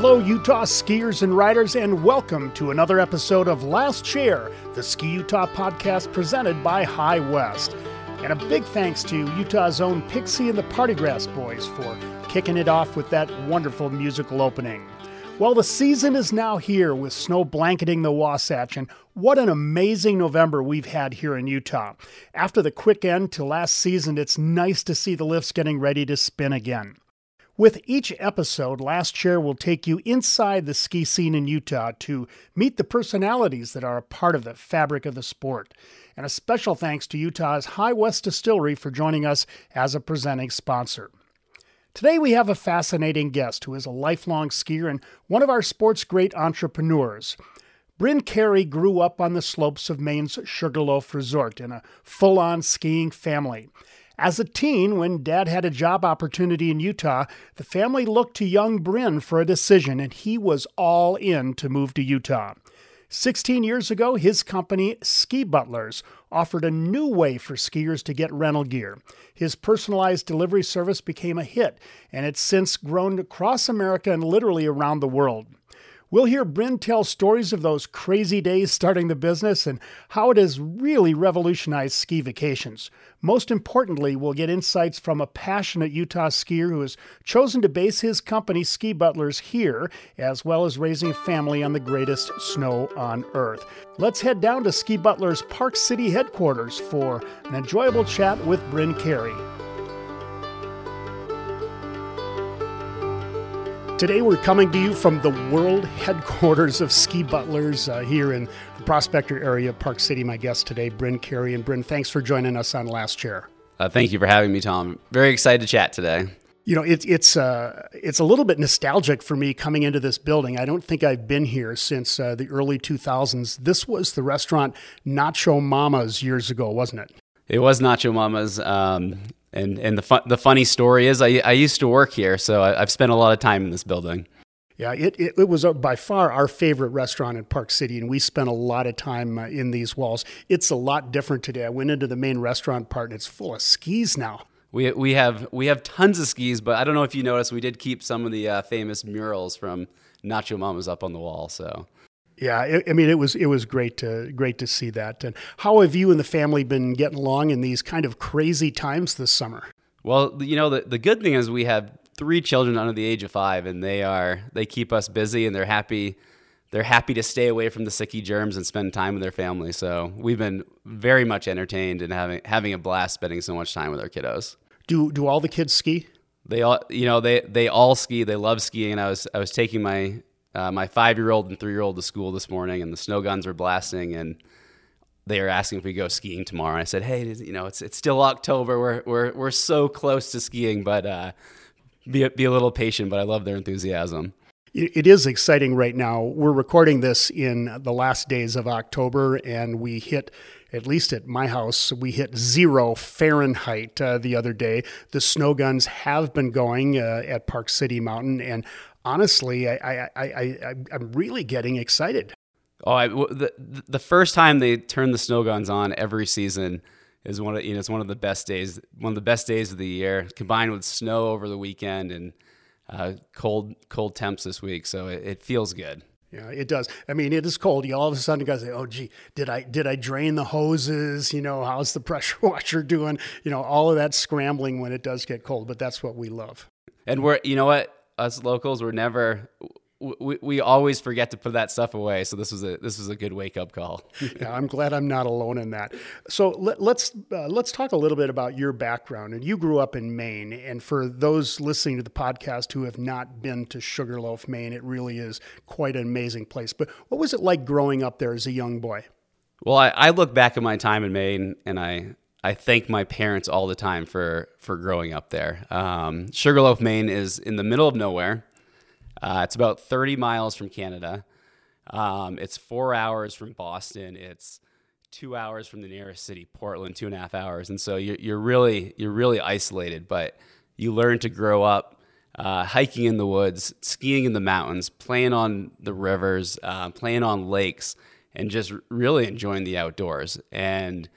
Hello, Utah skiers and riders, and welcome to another episode of Last Chair, the Ski Utah podcast presented by High West. And a big thanks to Utah's own Pixie and the Partygrass Boys for kicking it off with that wonderful musical opening. Well, the season is now here with snow blanketing the Wasatch, and what an amazing November we've had here in Utah. After the quick end to last season, it's nice to see the lifts getting ready to spin again. With each episode, Last Chair will take you inside the ski scene in Utah to meet the personalities that are a part of the fabric of the sport. And a special thanks to Utah's High West Distillery for joining us as a presenting sponsor. Today, we have a fascinating guest who is a lifelong skier and one of our sport's great entrepreneurs. Bryn Carey grew up on the slopes of Maine's Sugarloaf Resort in a full on skiing family. As a teen, when dad had a job opportunity in Utah, the family looked to young Bryn for a decision, and he was all in to move to Utah. 16 years ago, his company, Ski Butlers, offered a new way for skiers to get rental gear. His personalized delivery service became a hit, and it's since grown across America and literally around the world. We'll hear Bryn tell stories of those crazy days starting the business and how it has really revolutionized ski vacations. Most importantly, we'll get insights from a passionate Utah skier who has chosen to base his company, Ski Butlers, here, as well as raising a family on the greatest snow on earth. Let's head down to Ski Butlers Park City headquarters for an enjoyable chat with Bryn Carey. Today, we're coming to you from the world headquarters of Ski Butlers uh, here in the Prospector area, Park City. My guest today, Bryn Carey. And Bryn, thanks for joining us on Last Chair. Uh, thank you for having me, Tom. Very excited to chat today. You know, it, it's uh, it's a little bit nostalgic for me coming into this building. I don't think I've been here since uh, the early 2000s. This was the restaurant Nacho Mama's years ago, wasn't it? It was Nacho Mama's. Um, and and the fun, the funny story is, I, I used to work here, so I, have spent a lot of time in this building. Yeah, it, it, it was by far our favorite restaurant in Park City, and we spent a lot of time uh, in these walls. It's a lot different today. I went into the main restaurant part, and it's full of skis now. We, we have we have tons of skis, but I don't know if you noticed, we did keep some of the uh, famous murals from Nacho Mama's up on the wall. So yeah, it, I mean, it was it was great to great to see that. And how have you and the family been getting along in these kind of crazy times this summer? Well, you know, the, the good thing is we have three children under the age of five, and they are they keep us busy, and they're happy. They're happy to stay away from the sicky germs and spend time with their family. So we've been very much entertained and having having a blast spending so much time with our kiddos. Do do all the kids ski? They all, you know, they they all ski. They love skiing. And I was I was taking my uh, my five year old and three year old to school this morning, and the snow guns were blasting, and they were asking if we go skiing tomorrow. And I said, hey, you know, it's it's still October. We're we're we're so close to skiing, but uh, be be a little patient. But I love their enthusiasm. It is exciting right now. We're recording this in the last days of October, and we hit, at least at my house, we hit zero Fahrenheit uh, the other day. The snow guns have been going uh, at Park City Mountain, and honestly, I, I, I, I am really getting excited. Oh, I, the the first time they turn the snow guns on every season is one of you know it's one of the best days, one of the best days of the year, combined with snow over the weekend and uh, cold cold temps this week. So it, it, feels good. Yeah, it does. I mean, it is cold. You all of a sudden guys say, "Oh, gee, did I did I drain the hoses? You know, how's the pressure washer doing? You know, all of that scrambling when it does get cold." But that's what we love. And we're you know what us locals were never we, we always forget to put that stuff away. So this was a this was a good wake up call. yeah, I'm glad I'm not alone in that. So let, us let's, uh, let's talk a little bit about your background. And you grew up in Maine. And for those listening to the podcast who have not been to Sugarloaf, Maine, it really is quite an amazing place. But what was it like growing up there as a young boy? Well, I, I look back at my time in Maine, and I I thank my parents all the time for for growing up there. Um, Sugarloaf, Maine, is in the middle of nowhere. Uh, it's about 30 miles from Canada. Um, it's four hours from Boston. It's two hours from the nearest city, Portland, two and a half hours. And so you're, you're really you're really isolated. But you learn to grow up uh, hiking in the woods, skiing in the mountains, playing on the rivers, uh, playing on lakes, and just really enjoying the outdoors. And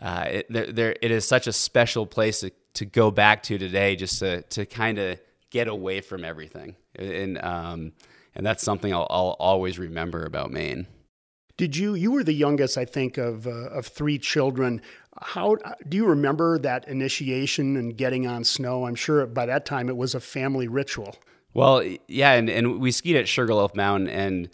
uh, it, there, there, it is such a special place to, to go back to today, just to to kind of get away from everything, and um, and that's something I'll, I'll always remember about Maine. Did you? You were the youngest, I think, of uh, of three children. How do you remember that initiation and getting on snow? I'm sure by that time it was a family ritual. Well, yeah, and, and we skied at Sugarloaf Mountain, and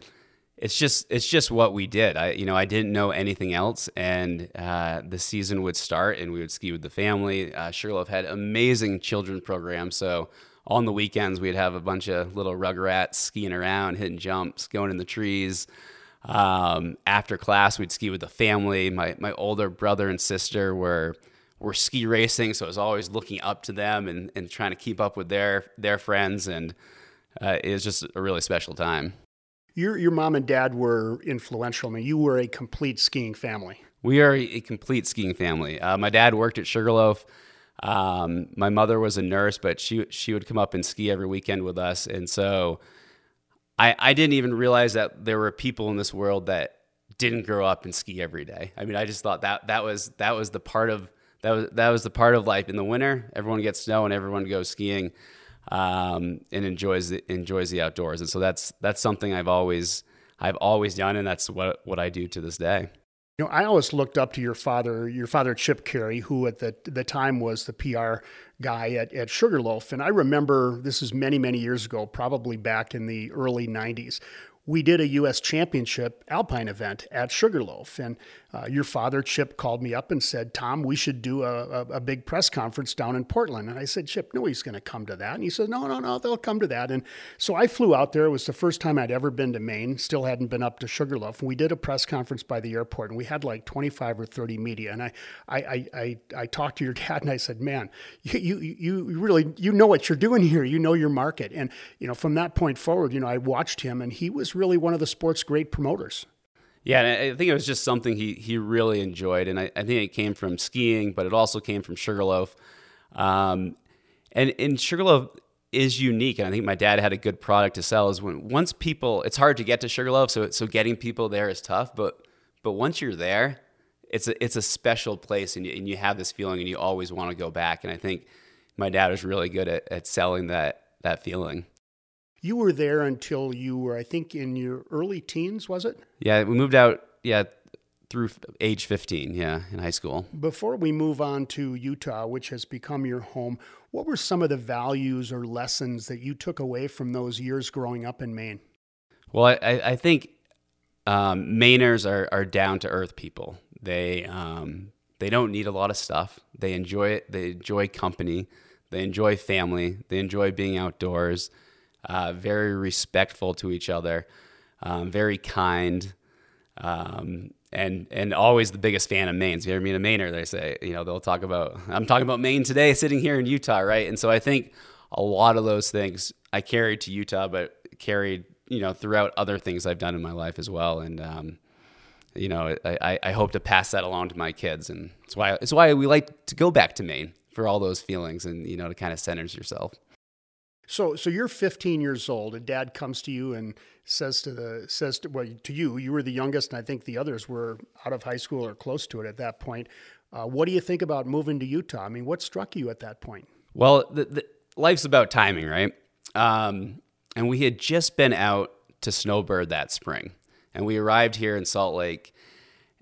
it's just it's just what we did. I you know I didn't know anything else, and uh, the season would start, and we would ski with the family. Uh, Sugarloaf had amazing children's programs, so on the weekends we'd have a bunch of little rugrats skiing around, hitting jumps, going in the trees. Um, after class, we'd ski with the family. My my older brother and sister were were ski racing, so I was always looking up to them and, and trying to keep up with their their friends, and uh, it was just a really special time. Your your mom and dad were influential. I mean, you were a complete skiing family. We are a complete skiing family. Uh, my dad worked at Sugarloaf. Um, my mother was a nurse, but she she would come up and ski every weekend with us, and so I, I didn't even realize that there were people in this world that didn't grow up and ski every day. I mean, I just thought that that was that was the part of that was that was the part of life in the winter. Everyone gets snow and everyone goes skiing um, and enjoys the, enjoys the outdoors. And so that's that's something I've always I've always done, and that's what what I do to this day. You know, I always looked up to your father, your father Chip Carey, who at the the time was the PR guy at, at Sugarloaf. And I remember this is many, many years ago, probably back in the early 90s. We did a U.S. championship alpine event at Sugarloaf. And uh, your father, Chip, called me up and said, Tom, we should do a, a, a big press conference down in Portland. And I said, Chip, nobody's going to come to that. And he said, no, no, no, they'll come to that. And so I flew out there. It was the first time I'd ever been to Maine, still hadn't been up to Sugarloaf. And we did a press conference by the airport, and we had like 25 or 30 media. And I, I, I, I, I talked to your dad, and I said, man, you, you, you really, you know what you're doing here. You know your market. And, you know, from that point forward, you know, I watched him, and he was really one of the sport's great promoters. Yeah, I think it was just something he he really enjoyed, and I, I think it came from skiing, but it also came from Sugarloaf. Um, and and Sugarloaf is unique, and I think my dad had a good product to sell. Is when once people, it's hard to get to Sugarloaf, so so getting people there is tough. But but once you're there, it's a it's a special place, and you, and you have this feeling, and you always want to go back. And I think my dad was really good at, at selling that that feeling. You were there until you were, I think, in your early teens, was it? Yeah, we moved out, yeah, through age 15, yeah, in high school. Before we move on to Utah, which has become your home, what were some of the values or lessons that you took away from those years growing up in Maine? Well, I, I think um, Mainers are, are down to earth people. They, um, they don't need a lot of stuff. They enjoy it. They enjoy company. They enjoy family. They enjoy being outdoors uh, very respectful to each other, um, very kind, um, and and always the biggest fan of Maine. If you ever meet a Mainer, they say, you know, they'll talk about, I'm talking about Maine today, sitting here in Utah, right? And so I think a lot of those things I carried to Utah, but carried, you know, throughout other things I've done in my life as well. And, um, you know, I, I hope to pass that along to my kids. And it's why, it's why we like to go back to Maine for all those feelings and, you know, to kind of center yourself. So, so you're 15 years old, and Dad comes to you and says to the says to, well to you, you were the youngest, and I think the others were out of high school or close to it at that point. Uh, what do you think about moving to Utah? I mean, what struck you at that point? Well, the, the, life's about timing, right? Um, and we had just been out to snowbird that spring, and we arrived here in Salt Lake,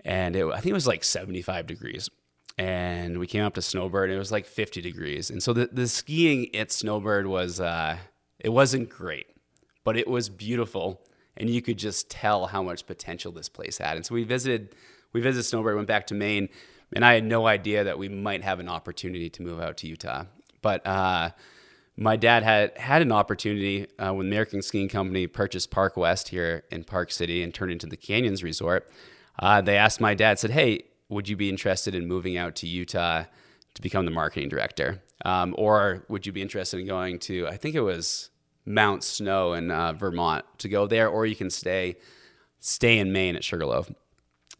and it, I think it was like 75 degrees and we came up to Snowbird. And it was like 50 degrees, and so the the skiing at Snowbird was uh, it wasn't great, but it was beautiful, and you could just tell how much potential this place had. And so we visited we visited Snowbird, went back to Maine, and I had no idea that we might have an opportunity to move out to Utah, but. Uh, my dad had had an opportunity uh, when American Skiing Company purchased Park West here in Park City and turned into the Canyons Resort. Uh, they asked my dad, said, "Hey, would you be interested in moving out to Utah to become the marketing director? Um, or would you be interested in going to, I think it was Mount Snow in uh, Vermont to go there, or you can stay stay in Maine at Sugarloaf.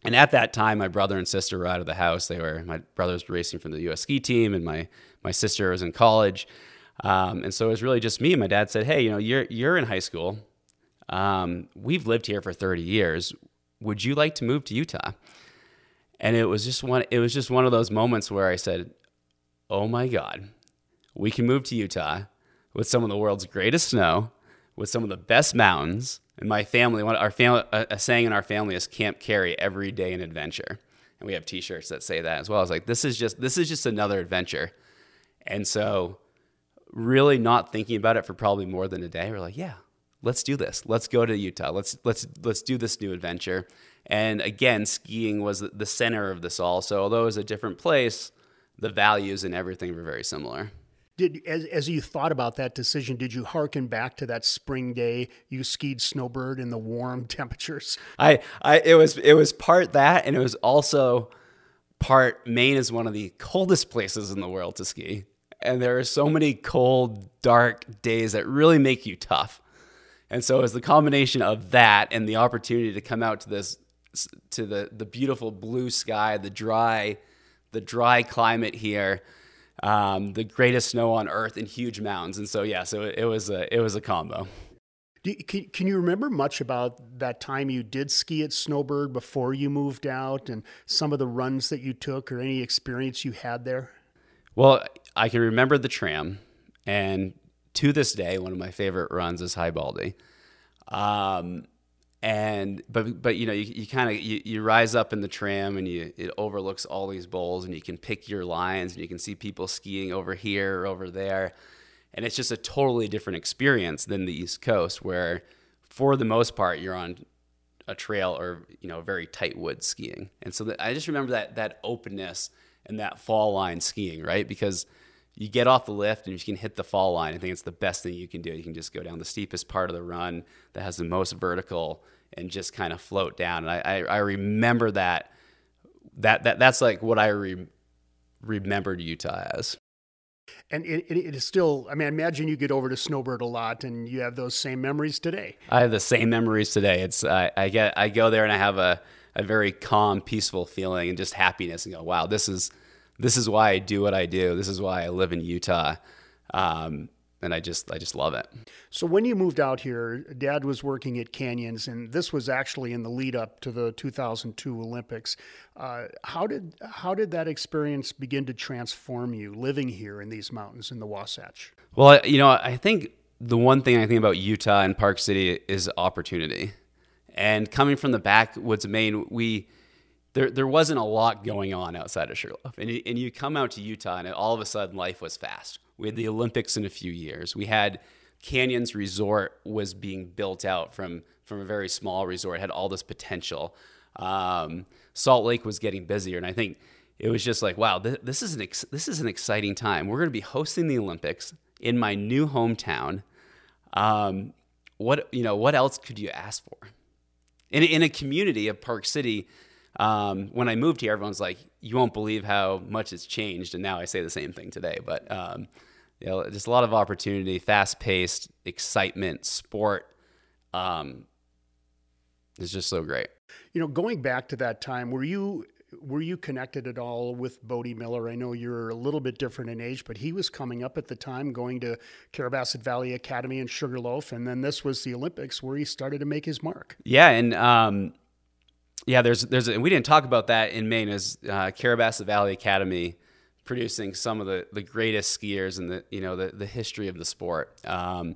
And at that time, my brother and sister were out of the house. They were my brother was racing for the U.S. ski team, and my my sister was in college. Um, and so it was really just me. My dad said, "Hey, you know, you're you're in high school. Um, we've lived here for 30 years. Would you like to move to Utah?" And it was just one it was just one of those moments where I said, "Oh my god, we can move to Utah. with some of the world's greatest snow, with some of the best mountains. And my family, our family, a saying in our family is "Camp Carey every day an adventure," and we have T-shirts that say that as well. I was like, this is just this is just another adventure, and so really not thinking about it for probably more than a day. We're like, yeah, let's do this. Let's go to Utah. Let's let's let's do this new adventure. And again, skiing was the center of this all. So although it was a different place, the values and everything were very similar. Did as, as you thought about that decision, did you hearken back to that spring day you skied snowbird in the warm temperatures? I, I it was it was part that and it was also part Maine is one of the coldest places in the world to ski. And there are so many cold, dark days that really make you tough. And so it was the combination of that and the opportunity to come out to this to the the beautiful blue sky, the dry the dry climate here, um, the greatest snow on earth and huge mountains. And so yeah, so it, it was a it was a combo. You, can, can you remember much about that time you did ski at Snowbird before you moved out and some of the runs that you took or any experience you had there? Well, I can remember the tram, and to this day, one of my favorite runs is High Baldy. Um, and but but you know you, you kind of you, you rise up in the tram and you it overlooks all these bowls and you can pick your lines and you can see people skiing over here or over there. And it's just a totally different experience than the east coast where for the most part you're on a trail or you know very tight wood skiing. And so the, i just remember that that openness and that fall line skiing right? Because you get off the lift and you can hit the fall line. I think it's the best thing you can do. You can just go down the steepest part of the run that has the most vertical and just kind of float down. And I, I, I remember that, that, that, that's like what I re- remembered Utah as. And it, it, it is still, I mean, I imagine you get over to Snowbird a lot and you have those same memories today. I have the same memories today. It's, I, I get, I go there and I have a, a very calm, peaceful feeling and just happiness and go, wow, this is, this is why I do what I do. This is why I live in Utah. Um, and I just I just love it. So when you moved out here, Dad was working at Canyons, and this was actually in the lead up to the 2002 Olympics. Uh, how did how did that experience begin to transform you living here in these mountains in the Wasatch? Well, you know, I think the one thing I think about Utah and Park City is opportunity. And coming from the backwoods of Maine, we there there wasn't a lot going on outside of Sugarloaf, and you, and you come out to Utah, and all of a sudden life was fast we had the Olympics in a few years. We had Canyons Resort was being built out from from a very small resort. It had all this potential. Um, Salt Lake was getting busier, and I think it was just like, wow, this, this is an ex- this is an exciting time. We're going to be hosting the Olympics in my new hometown. Um, what you know, what else could you ask for? In in a community of Park City, um, when I moved here, everyone's like, "You won't believe how much it's changed." And now I say the same thing today. But um, you know, just a lot of opportunity, fast paced, excitement, sport. Um, it's just so great. You know, going back to that time, were you were you connected at all with Bode Miller? I know you're a little bit different in age, but he was coming up at the time, going to Carrabassett Valley Academy in Sugarloaf, and then this was the Olympics where he started to make his mark. Yeah, and um, yeah, there's there's a, we didn't talk about that in Maine as uh, Carrabassett Valley Academy producing some of the, the greatest skiers in the you know the, the history of the sport. Um,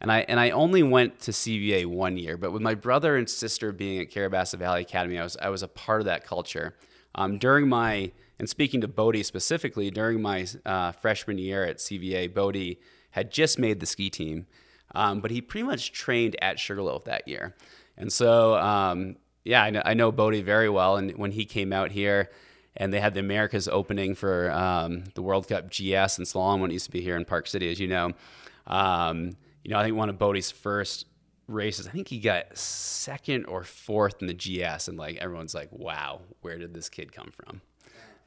and I and I only went to CVA one year, but with my brother and sister being at Carrabassett Valley Academy, I was I was a part of that culture. Um, during my and speaking to Bode specifically, during my uh, freshman year at CVA, Bode had just made the ski team, um, but he pretty much trained at Sugarloaf that year. And so um, yeah, I know, I know Bode very well. And when he came out here, and they had the Americas opening for um, the World Cup GS and slalom when it used to be here in Park City, as you know. Um, you know, I think one of Bode's first races, I think he got second or fourth in the GS, and like everyone's like, "Wow, where did this kid come from?"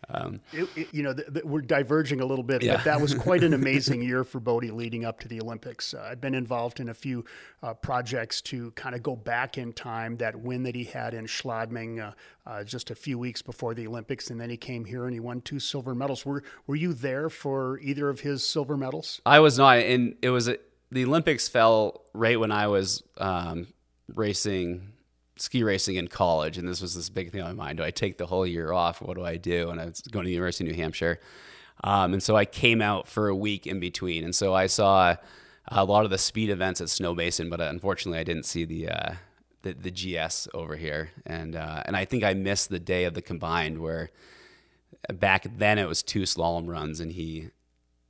Um, it, it, you know, we're diverging a little bit, yeah. but that was quite an amazing year for Bode leading up to the Olympics. Uh, I've been involved in a few uh, projects to kind of go back in time. That win that he had in Schladming uh, uh, just a few weeks before the Olympics, and then he came here and he won two silver medals. Were Were you there for either of his silver medals? I was not, and it was the Olympics fell right when I was um, racing ski racing in college, and this was this big thing on my mind. Do I take the whole year off? What do I do? And I was going to the University of New Hampshire, um, and so I came out for a week in between, and so I saw a lot of the speed events at Snowbasin, but unfortunately, I didn't see the uh, the, the GS over here, and uh, and I think I missed the day of the combined where back then it was two slalom runs, and he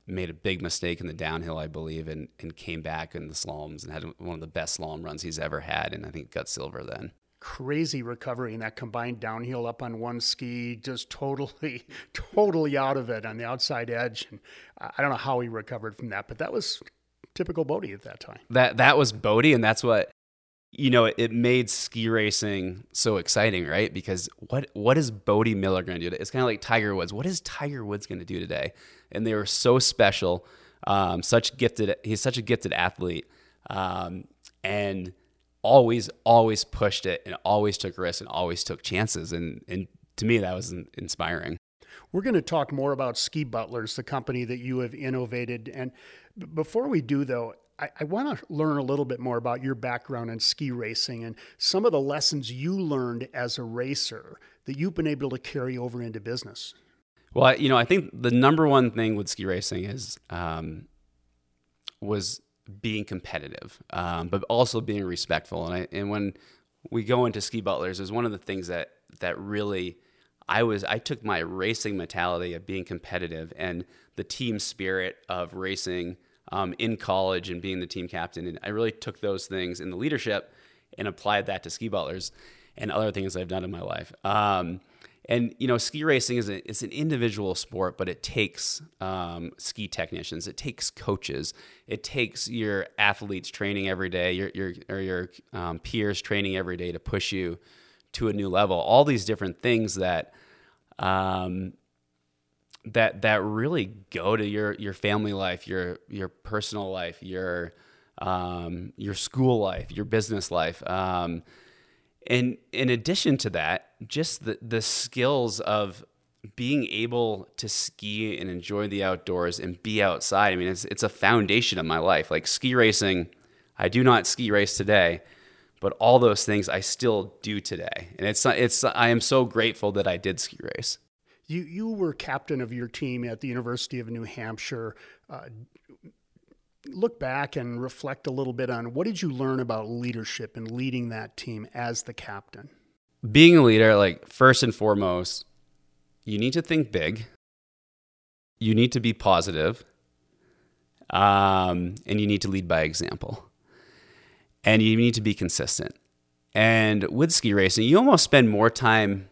made a big mistake in the downhill, I believe, and and came back in the slaloms and had one of the best slalom runs he's ever had, and I think got silver then crazy recovery in that combined downhill up on one ski, just totally, totally out of it on the outside edge. And I don't know how he recovered from that, but that was typical Bode at that time. That that was Bode, and that's what you know. It, it made ski racing so exciting, right? Because what what is Bode Miller going to do? It's kind of like Tiger Woods. What is Tiger Woods going to do today? And they were so special. Um, such gifted. He's such a gifted athlete, um, and always always pushed it and always took risks and always took chances. And and to me, that was inspiring. We're going to talk more about Ski Butlers, the company that you have innovated. And before we do, though, I, I want to learn a little bit more about your background in ski racing and some of the lessons you learned as a racer that you've been able to carry over into business. Well, you know, I think the number one thing with ski racing is um, was being competitive, um, but also being respectful. And I, and when we go into ski butlers, is one of the things that that really I was I took my racing mentality of being competitive and the team spirit of racing um, in college and being the team captain, and I really took those things in the leadership and applied that to Ski Butlers and other things I've done in my life. Um, and you know, ski racing is a, it's an individual sport, but it takes um, ski technicians, it takes coaches, it takes your athletes training every day, your your or your um, peers training every day to push you to a new level. All these different things that um, that that really go to your your family life, your your personal life, your um, your school life, your business life. Um, and in addition to that, just the, the skills of being able to ski and enjoy the outdoors and be outside. I mean, it's, it's a foundation of my life. Like ski racing, I do not ski race today, but all those things I still do today. And it's, it's, I am so grateful that I did ski race. You, you were captain of your team at the University of New Hampshire. Uh, look back and reflect a little bit on what did you learn about leadership and leading that team as the captain? Being a leader, like first and foremost, you need to think big. You need to be positive, um, and you need to lead by example. And you need to be consistent. And with ski racing, you almost spend more time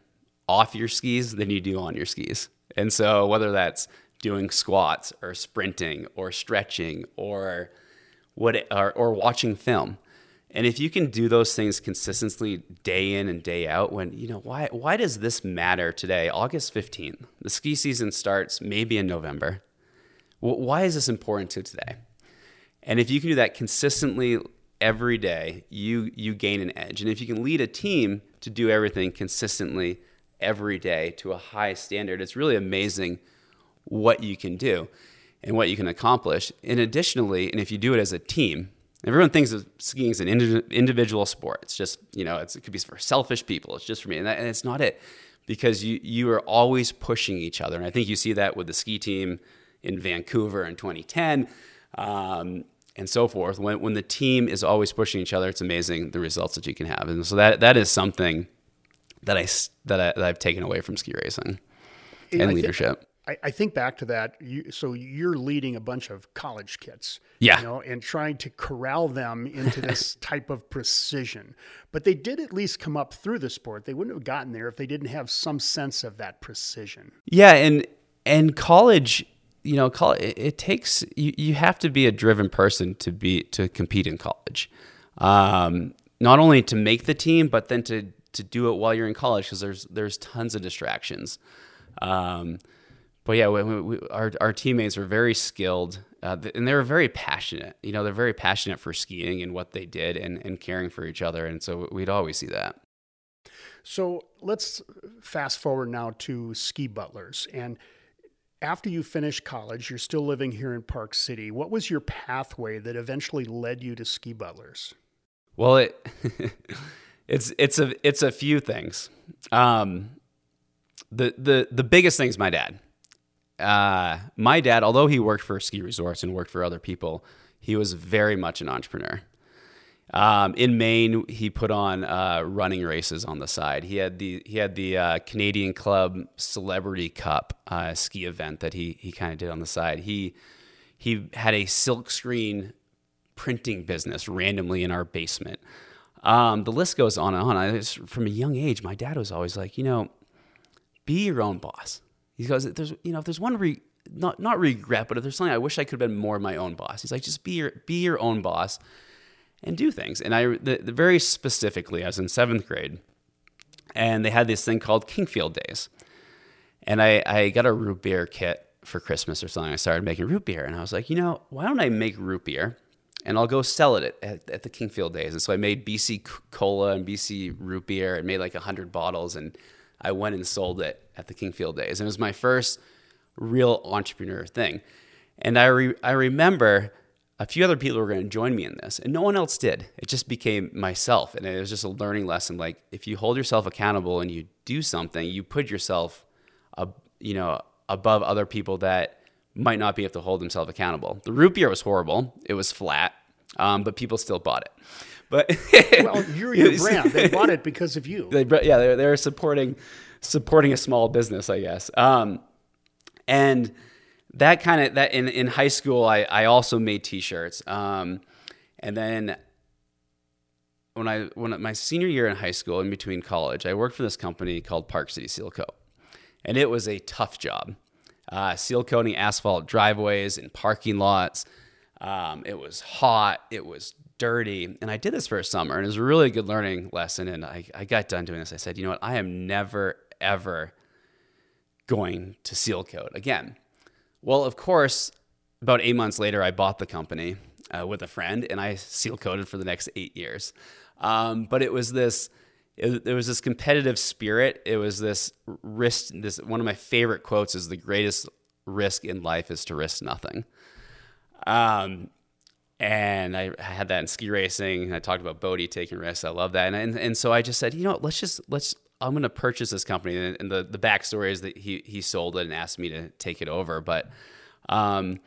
off your skis than you do on your skis. And so, whether that's doing squats or sprinting or stretching or what or, or watching film. And if you can do those things consistently day in and day out, when you know why why does this matter today, August 15th? The ski season starts maybe in November. Why is this important to today? And if you can do that consistently every day, you you gain an edge. And if you can lead a team to do everything consistently every day to a high standard, it's really amazing what you can do and what you can accomplish. And additionally, and if you do it as a team, everyone thinks of skiing as an individual sport. It's just, you know, it could be for selfish people. It's just for me. And, that, and it's not it because you, you are always pushing each other. And I think you see that with the ski team in Vancouver in 2010 um, and so forth. When, when the team is always pushing each other, it's amazing the results that you can have. And so that, that is something that, I, that, I, that I've taken away from ski racing and leadership. I, I, think back to that. You, so you're leading a bunch of college kids, yeah, you know, and trying to corral them into this type of precision. But they did at least come up through the sport. They wouldn't have gotten there if they didn't have some sense of that precision. Yeah, and and college, you know, college, it, it takes you. You have to be a driven person to be to compete in college. Um, not only to make the team, but then to to do it while you're in college because there's there's tons of distractions. Um, but yeah, we, we, our our teammates were very skilled, uh, and they were very passionate. You know, they're very passionate for skiing and what they did, and and caring for each other, and so we'd always see that. So let's fast forward now to ski butlers, and after you finished college, you're still living here in Park City. What was your pathway that eventually led you to ski butlers? Well, it it's it's a it's a few things. Um, the the the biggest thing is my dad uh, my dad, although he worked for ski resorts and worked for other people, he was very much an entrepreneur. Um, in Maine, he put on uh, running races on the side. He had the he had the uh, Canadian Club Celebrity Cup uh, ski event that he he kind of did on the side. He he had a silkscreen printing business randomly in our basement. Um, the list goes on and on. I, from a young age, my dad was always like, you know, be your own boss. He goes, there's you know, if there's one re- not not regret, but if there's something I wish I could have been more my own boss. He's like, just be your be your own boss and do things. And I the, the very specifically, I was in seventh grade, and they had this thing called Kingfield Days, and I I got a root beer kit for Christmas or something. I started making root beer, and I was like, you know, why don't I make root beer? And I'll go sell it at, at the Kingfield Days. And so I made BC Cola and BC root beer and made like 100 bottles. And I went and sold it at the Kingfield Days. And it was my first real entrepreneur thing. And I, re- I remember a few other people were going to join me in this, and no one else did. It just became myself, and it was just a learning lesson. Like if you hold yourself accountable and you do something, you put yourself, uh, you know, above other people that might not be able to hold themselves accountable. The root beer was horrible; it was flat, um, but people still bought it. But well, you're your brand. They bought it because of you. They, yeah, they're, they're supporting supporting a small business, I guess. Um, and that kind of that in, in high school I, I also made t-shirts um, and then when I when my senior year in high school in between college I worked for this company called Park City Seal Coat and it was a tough job uh, seal coating asphalt driveways and parking lots um, it was hot it was dirty and I did this for a summer and it was a really good learning lesson and I, I got done doing this I said you know what I am never ever going to seal coat again well, of course, about eight months later, I bought the company uh, with a friend, and I seal coated for the next eight years. Um, but it was this. It, was this competitive spirit. It was this risk. This one of my favorite quotes is the greatest risk in life is to risk nothing. Um, and I had that in ski racing. I talked about Bode taking risks. I love that. And, and, and so I just said, you know, let's just let's I'm going to purchase this company. And the, the backstory is that he, he sold it and asked me to take it over. But, um,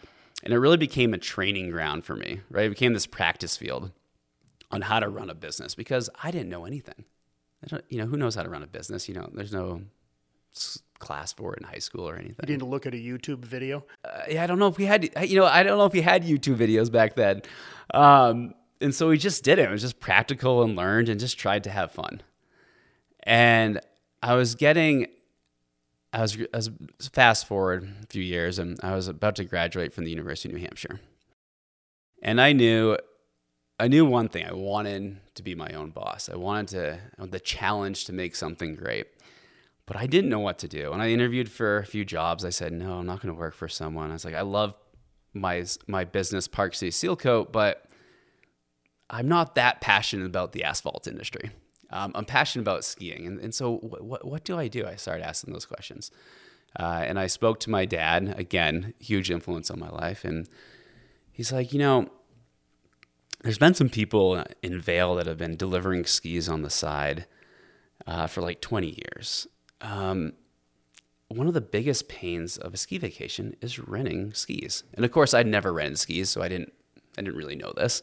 and it really became a training ground for me, right? It became this practice field on how to run a business because I didn't know anything. You know, who knows how to run a business? You know, there's no class for it in high school or anything. You didn't look at a YouTube video? Uh, yeah, I don't know if we had, you know, I don't know if we had YouTube videos back then. Um, and so we just did it. It was just practical and learned and just tried to have fun. And I was getting, I was, I was fast forward a few years, and I was about to graduate from the University of New Hampshire. And I knew, I knew one thing. I wanted to be my own boss. I wanted to, the challenge to make something great. But I didn't know what to do. And I interviewed for a few jobs. I said, no, I'm not going to work for someone. I was like, I love my my business, Park City Seal Coat, but I'm not that passionate about the asphalt industry. Um, I'm passionate about skiing. And, and so, what, what do I do? I started asking those questions. Uh, and I spoke to my dad, again, huge influence on my life. And he's like, you know, there's been some people in Vail that have been delivering skis on the side uh, for like 20 years. Um, one of the biggest pains of a ski vacation is renting skis. And of course, I'd never rented skis, so I didn't, I didn't really know this.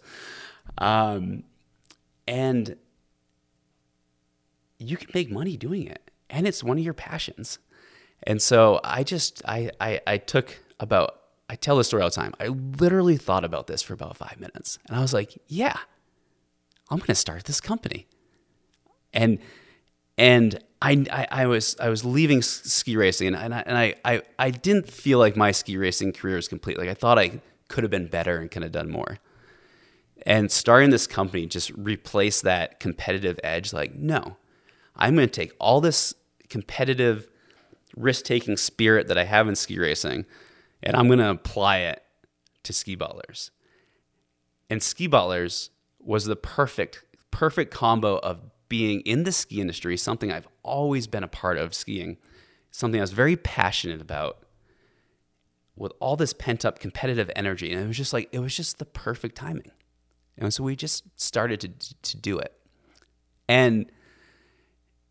Um, and you can make money doing it and it's one of your passions and so i just i i, I took about i tell this story all the time i literally thought about this for about five minutes and i was like yeah i'm going to start this company and and I, I, I, was I was leaving ski racing and, and, I, and I, I, I didn't feel like my ski racing career was complete. Like I thought I could have been better and could have done more. And starting this company just replaced that competitive edge. Like, no, I'm going to take all this competitive risk taking spirit that I have in ski racing and I'm going to apply it to Ski Butlers. And Ski Butlers was the perfect, perfect combo of being in the ski industry, something I've always been a part of skiing, something I was very passionate about with all this pent up competitive energy. And it was just like, it was just the perfect timing. And so we just started to, to do it. And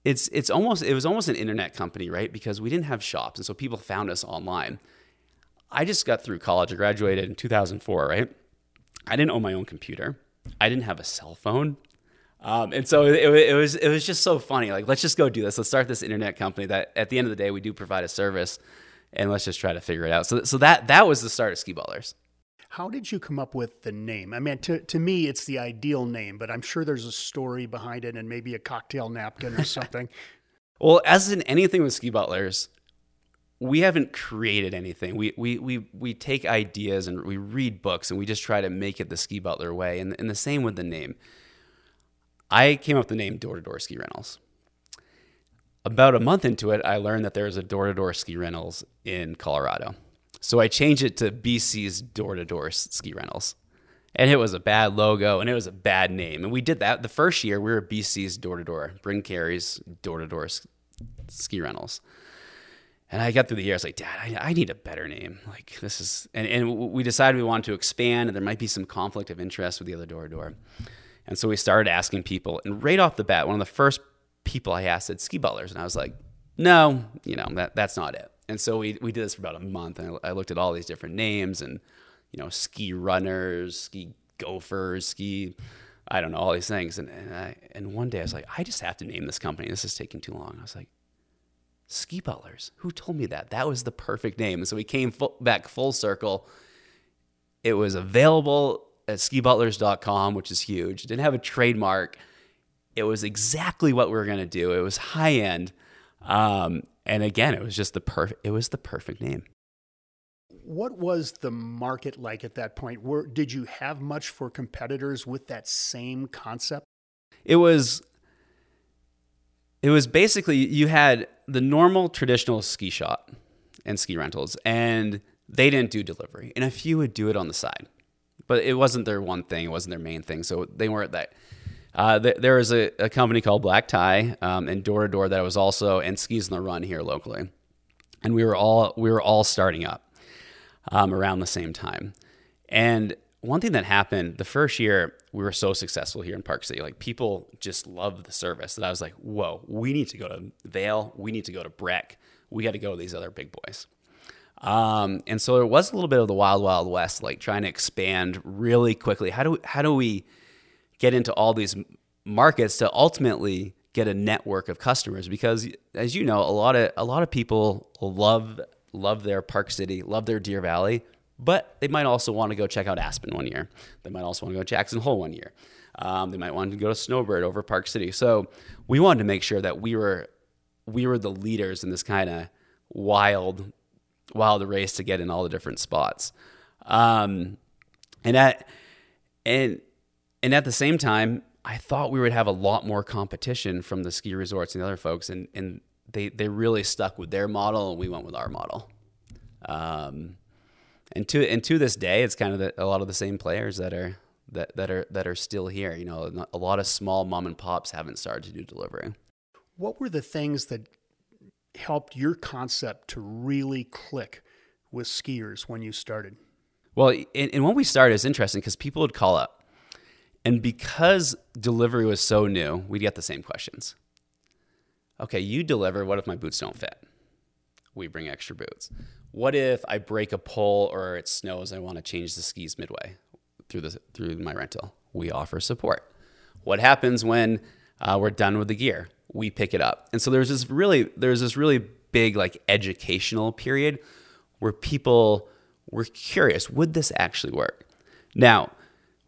it's it's almost it was almost an internet company, right? Because we didn't have shops, and so people found us online. I just got through college. I graduated in 2004, right? I didn't own my own computer. I didn't have a cell phone. Um, and so it, it, was it was just so funny. Like, let's just go do this. Let's start this internet company that at the end of the day we do provide a service, and let's just try to figure it out. So so that that was the start of Ski Butlers. How did you come up with the name? I mean, to, to me, it's the ideal name, but I'm sure there's a story behind it and maybe a cocktail napkin or something. well, as in anything with Ski Butlers, we haven't created anything. We, we, we, we take ideas and we read books and we just try to make it the Ski Butler way. And, and the same with the name. I came up with the name Door to Door Ski Rentals. About a month into it, I learned that there was a door to door ski rentals in Colorado. So I changed it to BC's door to door ski rentals. And it was a bad logo and it was a bad name. And we did that the first year. We were BC's door to door, Bryn Carey's door to door ski rentals. And I got through the year. I was like, Dad, I, I, need a better name. Like this is, and, and we decided we wanted to expand, and there might be some conflict of interest with the other door door. And so we started asking people, and right off the bat, one of the first people I asked said Ski Butlers, and I was like, no, you know that that's not it. And so we, we did this for about a month, and I, I looked at all these different names and, you know, ski runners, ski gophers, ski, I don't know, all these things. And, and, I, and one day I was like, I just have to name this company. This is taking too long. I was like, Ski Butlers. Who told me that? That was the perfect name. And so we came full, back full circle. It was available at skibutlers.com, which is huge. It didn't have a trademark. It was exactly what we were going to do. It was high end. Um, and again, it was just the perfect. It was the perfect name. What was the market like at that point? Were, did you have much for competitors with that same concept? It was. It was basically you had the normal traditional ski shop and ski rentals, and they didn't do delivery, and a few would do it on the side, but it wasn't their one thing. It wasn't their main thing, so they weren't that uh, th- there was a, a, company called Black Tie um, and Door to Door that was also and Skis on the Run here locally, and we were all we were all starting up um, around the same time. And one thing that happened the first year, we were so successful here in Park City. Like people just loved the service that I was like, whoa, we need to go to Vail, we need to go to Breck, we got to go to these other big boys. Um, and so there was a little bit of the wild, wild west, like trying to expand really quickly. How do we, how do we get into all these markets to ultimately get a network of customers because as you know a lot of a lot of people love love their park city love their deer valley but they might also want to go check out aspen one year. They might also want to go to jackson hole one year. Um, they might want to go to snowbird over park city. So we wanted to make sure that we were we were the leaders in this kind of wild wild race to get in all the different spots. Um, and at and and at the same time, I thought we would have a lot more competition from the ski resorts and the other folks, and and they they really stuck with their model, and we went with our model. Um, and to and to this day, it's kind of the, a lot of the same players that are that that are that are still here. You know, a lot of small mom and pops haven't started to do delivery. What were the things that helped your concept to really click with skiers when you started? Well, and, and when we started, it's interesting because people would call up and because delivery was so new, we'd get the same questions. Okay, you deliver. What if my boots don't fit? We bring extra boots. What if I break a pole or it snows? I want to change the skis midway through the through my rental. We offer support. What happens when uh, we're done with the gear? We pick it up. And so there's this really there's this really big like educational period where people were curious. Would this actually work? Now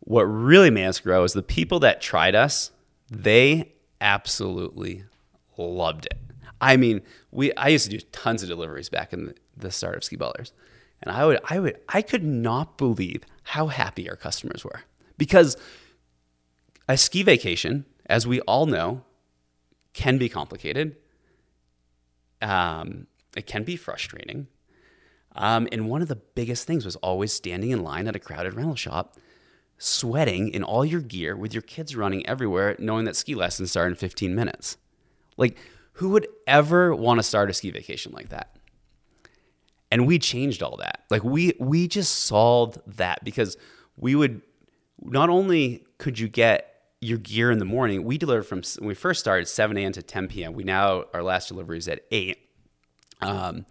what really made us grow is the people that tried us, they absolutely loved it. I mean, we I used to do tons of deliveries back in the, the start of Ski Butlers. And I would I would I could not believe how happy our customers were. Because a ski vacation, as we all know, can be complicated. Um, it can be frustrating. Um, and one of the biggest things was always standing in line at a crowded rental shop sweating in all your gear with your kids running everywhere, knowing that ski lessons start in 15 minutes. Like, who would ever want to start a ski vacation like that? And we changed all that. Like we we just solved that because we would not only could you get your gear in the morning, we delivered from when we first started 7 a.m. to 10 p.m. We now our last delivery is at 8. Um,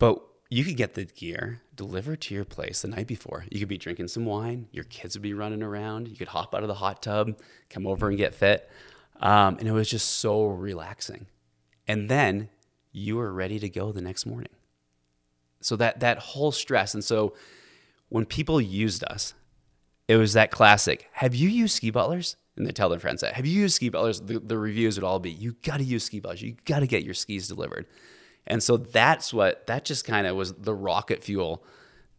but you could get the gear delivered to your place the night before. You could be drinking some wine. Your kids would be running around. You could hop out of the hot tub, come over and get fit. Um, and it was just so relaxing. And then you were ready to go the next morning. So that that whole stress. And so when people used us, it was that classic. Have you used ski butlers? And they tell their friends that. Have you used ski butlers? The, the reviews would all be, you got to use ski butlers. You got to get your skis delivered. And so that's what that just kind of was the rocket fuel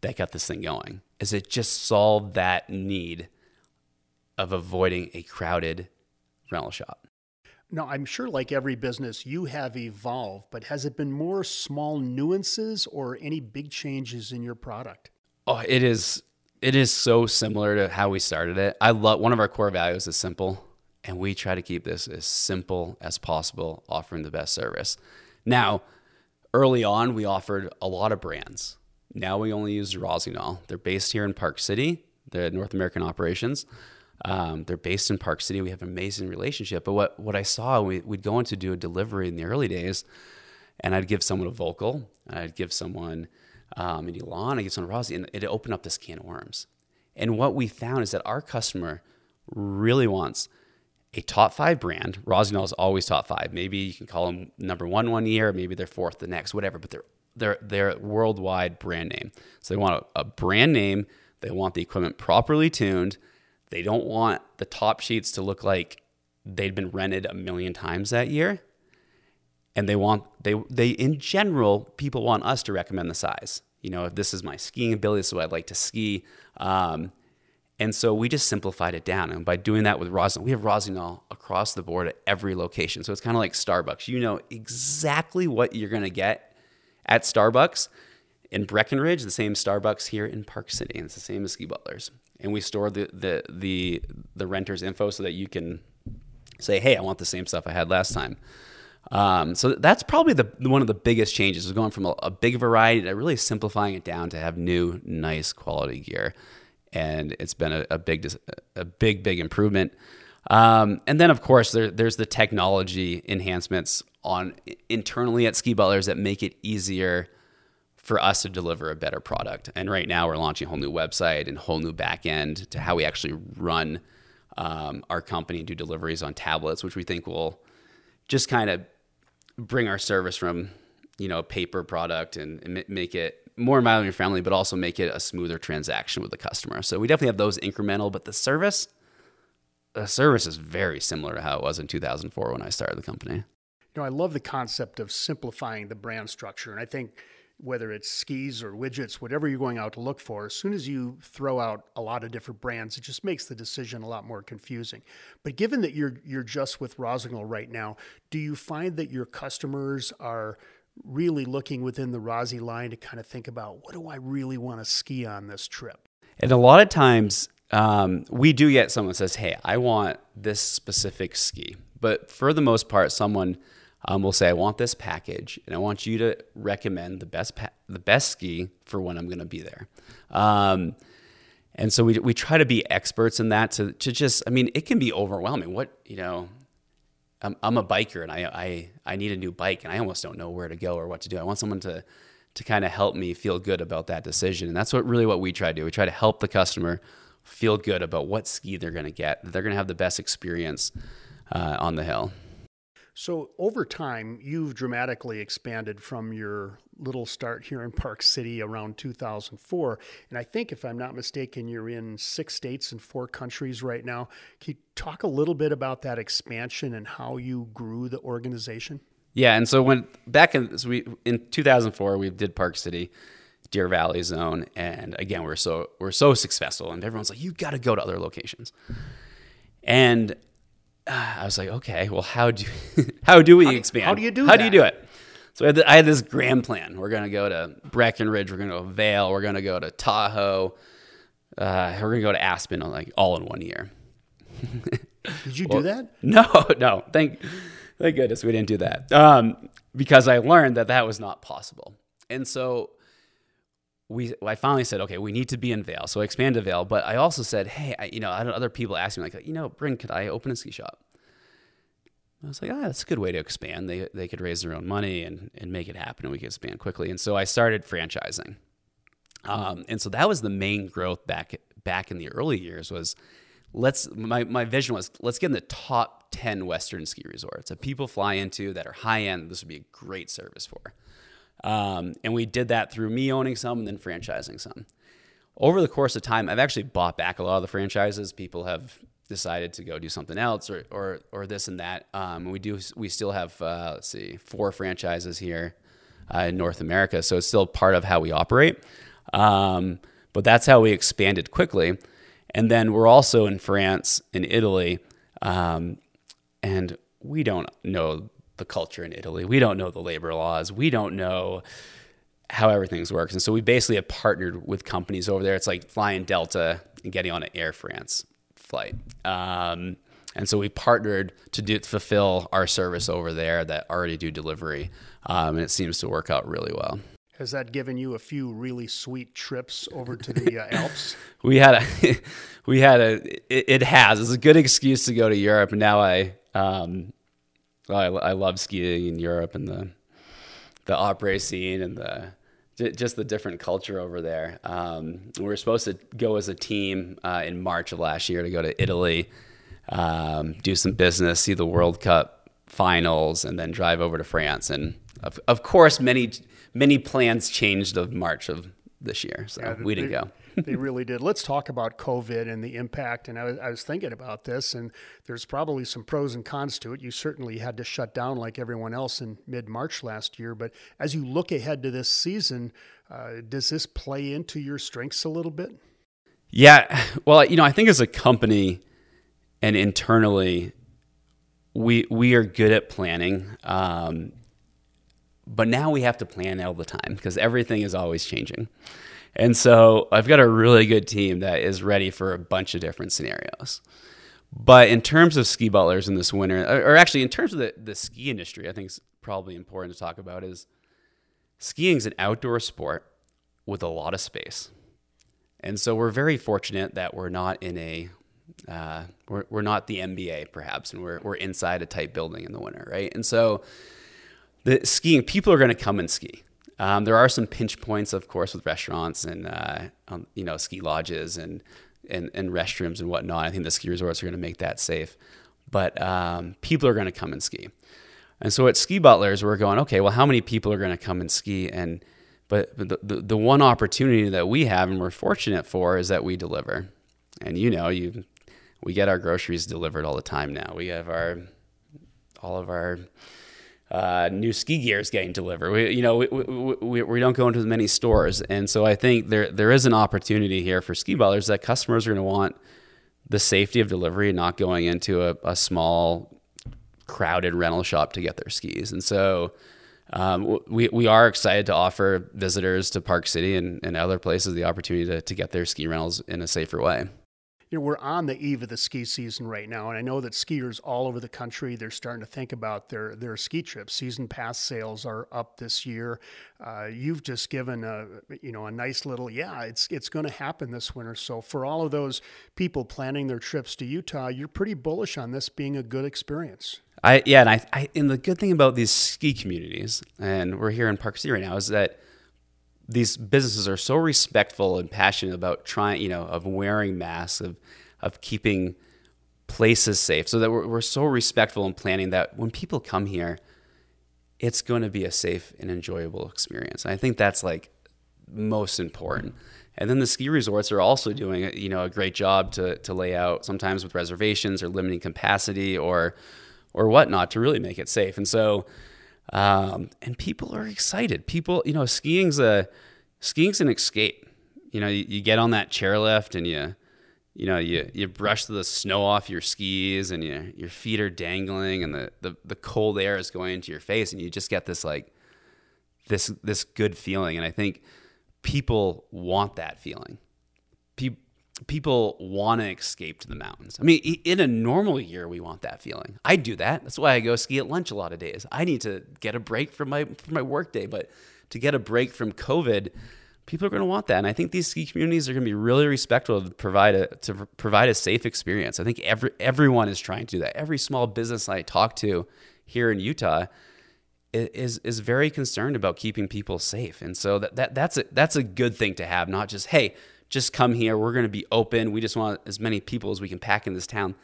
that got this thing going. Is it just solved that need of avoiding a crowded rental shop. Now, I'm sure, like every business, you have evolved, but has it been more small nuances or any big changes in your product? Oh, it is. It is so similar to how we started it. I love one of our core values is simple, and we try to keep this as simple as possible, offering the best service. Now, early on, we offered a lot of brands. Now we only use Rossignol. They're based here in Park City. They're North American operations. Um, they're based in Park City. We have an amazing relationship. But what, what I saw, we, would go in to do a delivery in the early days, and I'd give someone a Volkl, I'd give someone um, an Elan, I'd give someone a and it opened up this can of worms. And what we found is that our customer really wants a top five brand. Rossignol is always top five. Maybe you can call them number one one year, maybe they're fourth the next, whatever. But they're they're they're worldwide brand name. So they want a, a brand name. They want the equipment properly tuned they don't want the top sheets to look like they'd been rented a million times that year. And they want they they in general people want us to recommend the size. You know, if this is my skiing ability, this is what I'd like to ski. Um, and so we just simplified it down. And by doing that with Rossignol, we have Rossignol across the board at every location. So it's kind of like Starbucks. You know exactly what you're going to get at Starbucks in Breckenridge, the same Starbucks here in Park City. And it's the same as Ski Butlers and we store the the the the renter's info so that you can say, "Hey, I want the same stuff I had last time." Um, so that's probably the one of the biggest changes is going from a, a, big variety to really simplifying it down to have new, nice quality gear, and it's been a, a big a big big improvement. Um, and then of course there, there's the technology enhancements on internally at Ski Butlers that make it easier for us to deliver a better product. And right now, we're launching a whole new website and whole new back end to how we actually run um, our company and do deliveries on tablets, which we think will just kind of bring our service from you know a paper product and, and make it more environmentally friendly, but also make it a smoother transaction with the customer. So we definitely have those incremental, but the service, the service is very similar to how it was in 2004 when I started the company. You know, I love the concept of simplifying the brand structure, and I think whether it's skis or widgets, whatever you're going out to look for, as soon as you throw out a lot of different brands, it just makes the decision a lot more confusing. But given that you're you're just with Rossignol right now, do you find that your customers are really looking within the Rossi line to kind of think about what do I really want to ski on this trip? And a lot of times um, we do get someone says, "Hey, I want this specific ski," but for the most part, someone um, will say, I want this package and I want you to recommend the best, pa- the best ski for when I'm going to be there. Um, and so we, we try to be experts in that to, to just, I mean, it can be overwhelming. What, you know, I'm, I'm a biker and I, I, I need a new bike and I almost don't know where to go or what to do. I want someone to, to kind of help me feel good about that decision. And that's what really what we try to do. We try to help the customer feel good about what ski they're going to get. They're going to have the best experience uh, on the hill. So over time, you've dramatically expanded from your little start here in Park City around 2004. And I think, if I'm not mistaken, you're in six states and four countries right now. Can you talk a little bit about that expansion and how you grew the organization? Yeah, and so when back in so we in 2004 we did Park City, Deer Valley Zone, and again we're so we're so successful, and everyone's like, you got to go to other locations, and I was like, okay, well, how do how do we how expand? How do you do? It? How that? do you do it? So I had, the, I had, this grand plan. We're gonna go to Breckenridge. We're gonna go to Vail. We're gonna go to Tahoe. Uh, we're gonna go to Aspen, like all in one year. Did you well, do that? No, no. Thank thank goodness we didn't do that. Um, because I learned that that was not possible. And so we I finally said, okay, we need to be in Vail. So I expanded Vail, but I also said, hey, I, you know, other people asked me like, you know, Bryn, could I open a ski shop? I was like, ah, that's a good way to expand. They they could raise their own money and and make it happen, and we could expand quickly. And so I started franchising. Um, and so that was the main growth back back in the early years was let's my, my vision was let's get in the top 10 western ski resorts that people fly into that are high end this would be a great service for um, and we did that through me owning some and then franchising some. Over the course of time i've actually bought back a lot of the franchises. People have decided to go do something else or or, or this and that. Um, we do we still have uh, let's see four franchises here uh, in north america. So it's still part of how we operate. Um, but that's how we expanded quickly. And then we're also in France in Italy. Um, and we don't know the culture in Italy. We don't know the labor laws. We don't know how everything works. And so we basically have partnered with companies over there. It's like flying Delta and getting on an Air France flight. Um, and so we partnered to do fulfill our service over there that already do delivery. Um, and it seems to work out really well. Has that given you a few really sweet trips over to the uh, Alps? we had a, we had a, it, it, has. It's a good excuse to go to Europe. And now I, um, I, I love skiing in Europe and the, the opera scene and the, just the different culture over there. Um, we were supposed to go as a team uh, in March of last year to go to Italy, um, do some business, see the World Cup finals, and then drive over to France. And of, of course, many many plans changed of March of this year. So yeah, we didn't they, go. They really did. Let's talk about COVID and the impact. And I was, I was, thinking about this, and there's probably some pros and cons to it. You certainly had to shut down like everyone else in mid March last year. But as you look ahead to this season, uh, does this play into your strengths a little bit? Yeah. Well, you know, I think as a company and internally, we we are good at planning. Um, but now we have to plan all the time because everything is always changing. And so I've got a really good team that is ready for a bunch of different scenarios. But in terms of ski butlers in this winter, or actually in terms of the, the ski industry, I think it's probably important to talk about is skiing is an outdoor sport with a lot of space. And so we're very fortunate that we're not in a, uh, we're, we're not the NBA perhaps, and we're, we're inside a tight building in the winter, right? And so the skiing, people are going to come and ski. Um, there are some pinch points, of course, with restaurants and uh, um, you know ski lodges and, and and restrooms and whatnot. I think the ski resorts are going to make that safe, but um, people are going to come and ski. And so at Ski Butlers, we're going, okay, well, how many people are going to come and ski? And but, but the, the, the one opportunity that we have and we're fortunate for is that we deliver. And you know, you we get our groceries delivered all the time now. We have our all of our uh, new ski gear is getting delivered. We, you know, we, we, we, don't go into as many stores, and so I think there there is an opportunity here for ski butlers that customers are going to want the safety of delivery, not going into a, a small, crowded rental shop to get their skis. And so, um, we we are excited to offer visitors to Park City and, and other places the opportunity to, to get their ski rentals in a safer way you know, we're on the eve of the ski season right now, and I know that skiers all over the country they're starting to think about their their ski trips. Season pass sales are up this year. Uh, you've just given a you know a nice little yeah, it's it's going to happen this winter. So for all of those people planning their trips to Utah, you're pretty bullish on this being a good experience. I yeah, and I, I and the good thing about these ski communities, and we're here in Park City right now, is that these businesses are so respectful and passionate about trying, you know, of wearing masks, of of keeping places safe, so that we're, we're so respectful in planning that when people come here, it's going to be a safe and enjoyable experience. And I think that's like most important. And then the ski resorts are also doing, you know, a great job to to lay out sometimes with reservations or limiting capacity or or whatnot to really make it safe. And so um, and people are excited. People, you know, skiing's a skiing's an escape. You know, you, you get on that chairlift and you, you know, you you brush the snow off your skis and you, your feet are dangling and the, the the cold air is going into your face and you just get this like this this good feeling. And I think people want that feeling. People want to escape to the mountains. I mean, in a normal year, we want that feeling. I do that. That's why I go ski at lunch a lot of days. I need to get a break from my from my work day, but to get a break from COVID, people are going to want that. And I think these ski communities are going to be really respectful to provide a to provide a safe experience. I think every everyone is trying to do that. Every small business I talk to here in Utah is is very concerned about keeping people safe. And so that, that that's a that's a good thing to have, not just hey, just come here, we're going to be open, we just want as many people as we can pack in this town.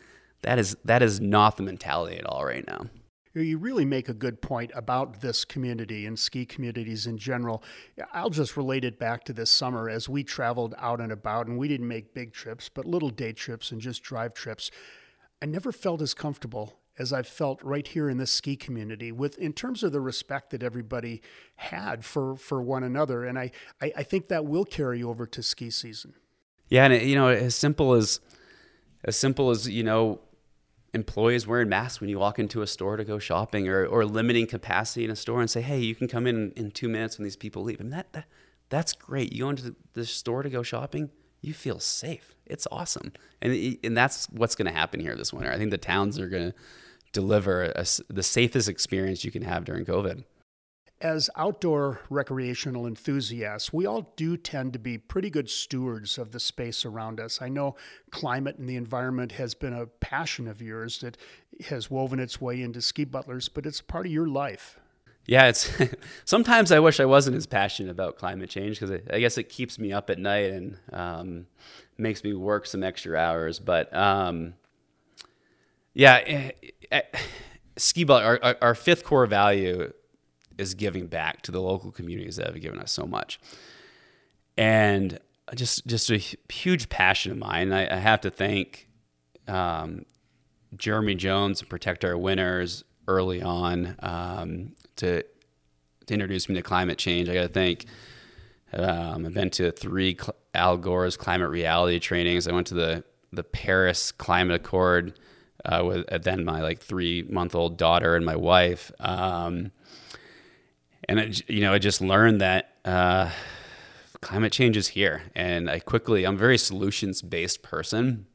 That is that is not the mentality at all right now. You really make a good point about this community and ski communities in general. I'll just relate it back to this summer as we traveled out and about, and we didn't make big trips, but little day trips and just drive trips. I never felt as comfortable as I've felt right here in this ski community with in terms of the respect that everybody had for for one another. And I, I, I think that will carry over to ski season. Yeah, and you know, as simple as as simple as, you know, employees wearing masks when you walk into a store to go shopping or, or limiting capacity in a store and say, hey, you can come in in two minutes when these people leave. I mean, that, that that's great. You go into the, the store to go shopping, you feel safe. It's awesome. And, and that's what's going to happen here this winter. I think the towns are going to deliver a, the safest experience you can have during COVID as outdoor recreational enthusiasts, we all do tend to be pretty good stewards of the space around us. I know climate and the environment has been a passion of yours that has woven its way into Ski Butlers, but it's part of your life. Yeah, it's sometimes I wish I wasn't as passionate about climate change because I guess it keeps me up at night and um, makes me work some extra hours. But um, yeah, eh, eh, ski butler, our, our, fifth core value is giving back to the local communities that have given us so much. And just just a huge passion of mine. I, I have to thank um, Jeremy Jones and Protect Our Winters early on um, to to introduce me to climate change. I got to thank. Um, I've been to three Al Gore's climate reality trainings. I went to the the Paris Climate Accord uh, with uh, then my like three month old daughter and my wife. Um, and it, you know, I just learned that uh, climate change is here, and I quickly, I'm a very solutions based person,